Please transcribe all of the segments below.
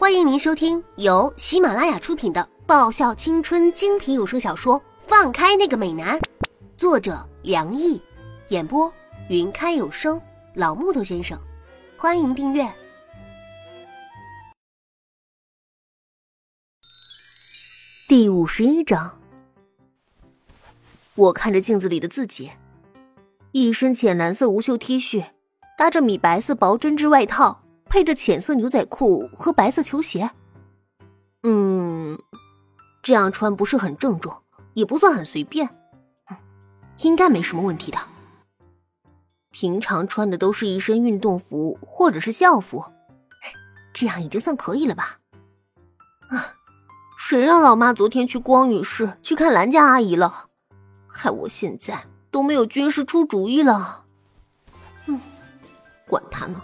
欢迎您收听由喜马拉雅出品的爆笑青春精品有声小说《放开那个美男》，作者梁毅，演播云开有声老木头先生。欢迎订阅第五十一章。我看着镜子里的自己，一身浅蓝色无袖 T 恤，搭着米白色薄针织外套。配着浅色牛仔裤和白色球鞋，嗯，这样穿不是很郑重，也不算很随便，应该没什么问题的。平常穿的都是一身运动服或者是校服，这样已经算可以了吧？啊，谁让老妈昨天去光宇市去看兰家阿姨了，害我现在都没有军师出主意了。嗯，管他呢。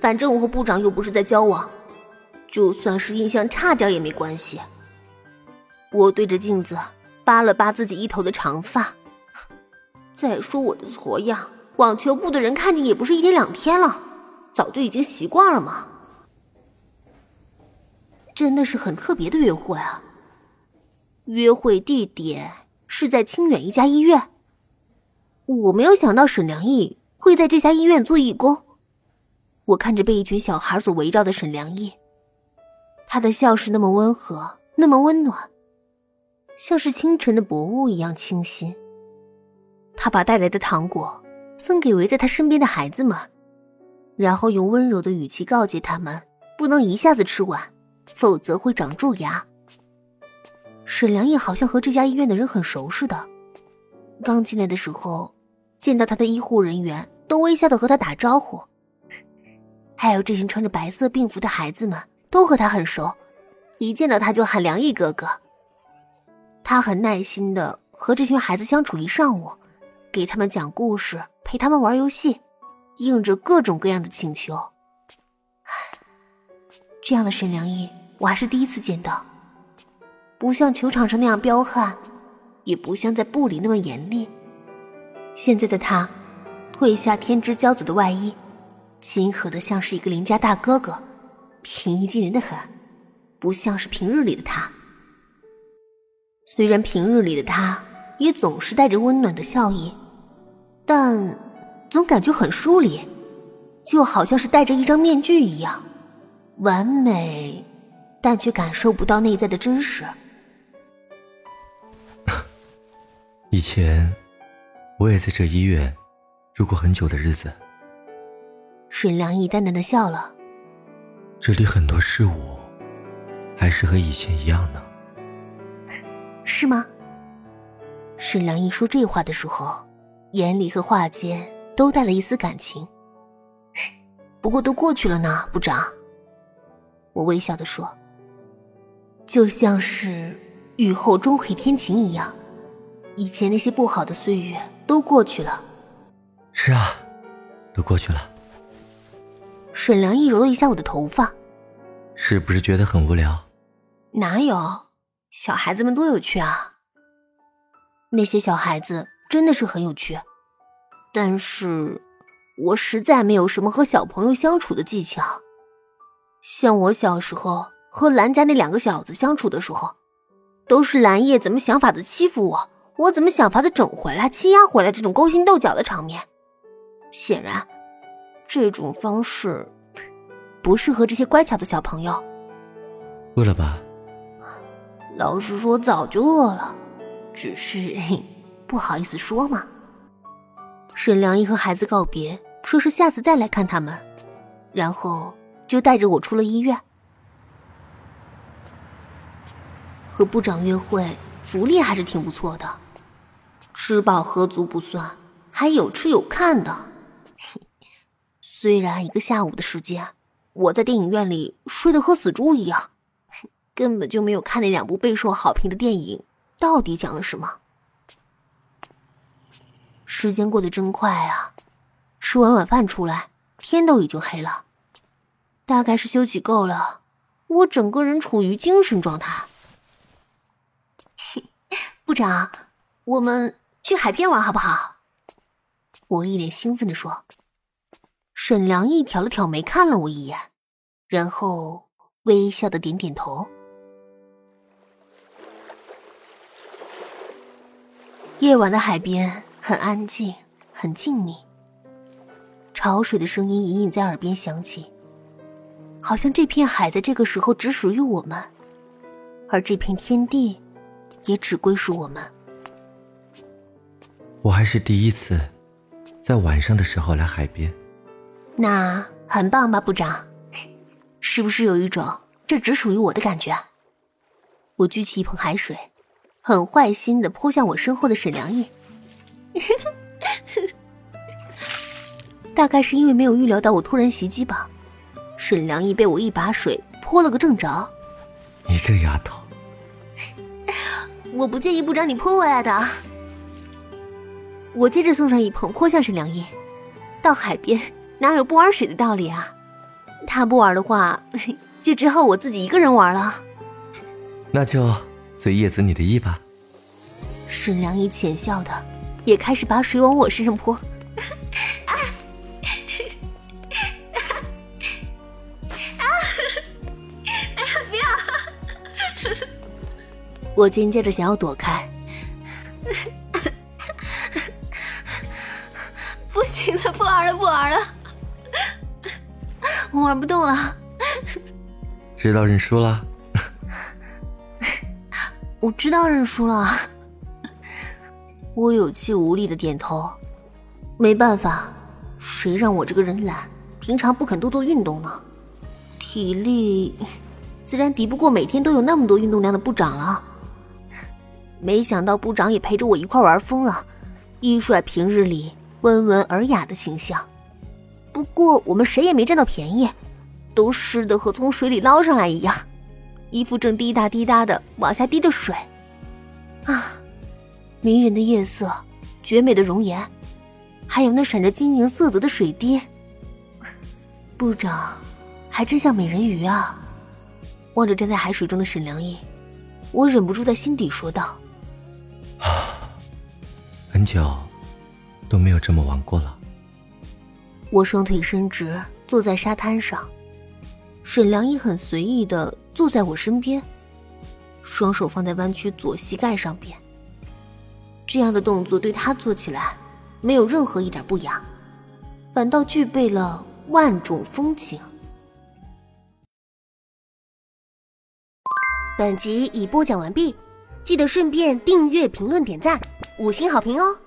反正我和部长又不是在交往，就算是印象差点也没关系。我对着镜子扒了扒自己一头的长发，再说我的矬样，网球部的人看见也不是一天两天了，早就已经习惯了嘛。真的是很特别的约会啊！约会地点是在清远一家医院，我没有想到沈良义会在这家医院做义工。我看着被一群小孩所围绕的沈良义，他的笑是那么温和，那么温暖，像是清晨的薄雾一样清新。他把带来的糖果分给围在他身边的孩子们，然后用温柔的语气告诫他们，不能一下子吃完，否则会长蛀牙。沈良义好像和这家医院的人很熟似的，刚进来的时候，见到他的医护人员都微笑的和他打招呼。还有这群穿着白色病服的孩子们，都和他很熟，一见到他就喊梁毅哥哥。他很耐心的和这群孩子相处一上午，给他们讲故事，陪他们玩游戏，应着各种各样的请求。这样的沈良毅，我还是第一次见到，不像球场上那样彪悍，也不像在部里那么严厉。现在的他，褪下天之骄子的外衣。亲和的像是一个邻家大哥哥，平易近人的很，不像是平日里的他。虽然平日里的他也总是带着温暖的笑意，但总感觉很疏离，就好像是戴着一张面具一样，完美，但却感受不到内在的真实。以前我也在这医院住过很久的日子。沈良义淡淡的笑了。这里很多事物，还是和以前一样呢。是吗？沈良义说这话的时候，眼里和话间都带了一丝感情。不过都过去了呢，部长。我微笑的说。就像是雨后终会天晴一样，以前那些不好的岁月都过去了。是啊，都过去了。沈良义揉了一下我的头发，是不是觉得很无聊？哪有，小孩子们多有趣啊！那些小孩子真的是很有趣，但是我实在没有什么和小朋友相处的技巧。像我小时候和兰家那两个小子相处的时候，都是兰叶怎么想法子欺负我，我怎么想法子整回来、欺压回来这种勾心斗角的场面。显然。这种方式不适合这些乖巧的小朋友。饿了吧？老实说，早就饿了，只是不好意思说嘛。沈良一和孩子告别，说是下次再来看他们，然后就带着我出了医院。和部长约会，福利还是挺不错的，吃饱喝足不算，还有吃有看的。虽然一个下午的时间，我在电影院里睡得和死猪一样，根本就没有看那两部备受好评的电影，到底讲了什么？时间过得真快啊！吃完晚饭出来，天都已经黑了。大概是休息够了，我整个人处于精神状态。部长，我们去海边玩好不好？我一脸兴奋的说。沈良义挑了挑眉，看了我一眼，然后微笑的点点头。夜晚的海边很安静，很静谧。潮水的声音隐隐在耳边响起，好像这片海在这个时候只属于我们，而这片天地也只归属我们。我还是第一次在晚上的时候来海边，那很棒吧，部长？是不是有一种这只属于我的感觉？我举起一盆海水。很坏心的泼向我身后的沈良义，大概是因为没有预料到我突然袭击吧。沈良义被我一把水泼了个正着。你这丫头，我不介意部长你泼回来的。我接着送上一捧泼向沈良义。到海边哪有不玩水的道理啊？他不玩的话，就只好我自己一个人玩了。那就。随叶子你的意吧。沈良一浅笑的，也开始把水往我身上泼。啊！啊！哎呀，不要！我尖叫着想要躲开。我玩不动了。知道认输了。我知道认输了，我有气无力的点头。没办法，谁让我这个人懒，平常不肯多做运动呢？体力自然敌不过每天都有那么多运动量的部长了。没想到部长也陪着我一块玩疯了，一甩平日里温文尔雅的形象。不过我们谁也没占到便宜，都湿的和从水里捞上来一样。衣服正滴答滴答的往下滴着水，啊，迷人的夜色，绝美的容颜，还有那闪着晶莹色泽的水滴，部长还真像美人鱼啊！望着站在海水中的沈良义，我忍不住在心底说道：“啊，很久都没有这么玩过了。”我双腿伸直，坐在沙滩上，沈良义很随意的。坐在我身边，双手放在弯曲左膝盖上边。这样的动作对他做起来没有任何一点不雅，反倒具备了万种风情。本集已播讲完毕，记得顺便订阅、评论、点赞、五星好评哦！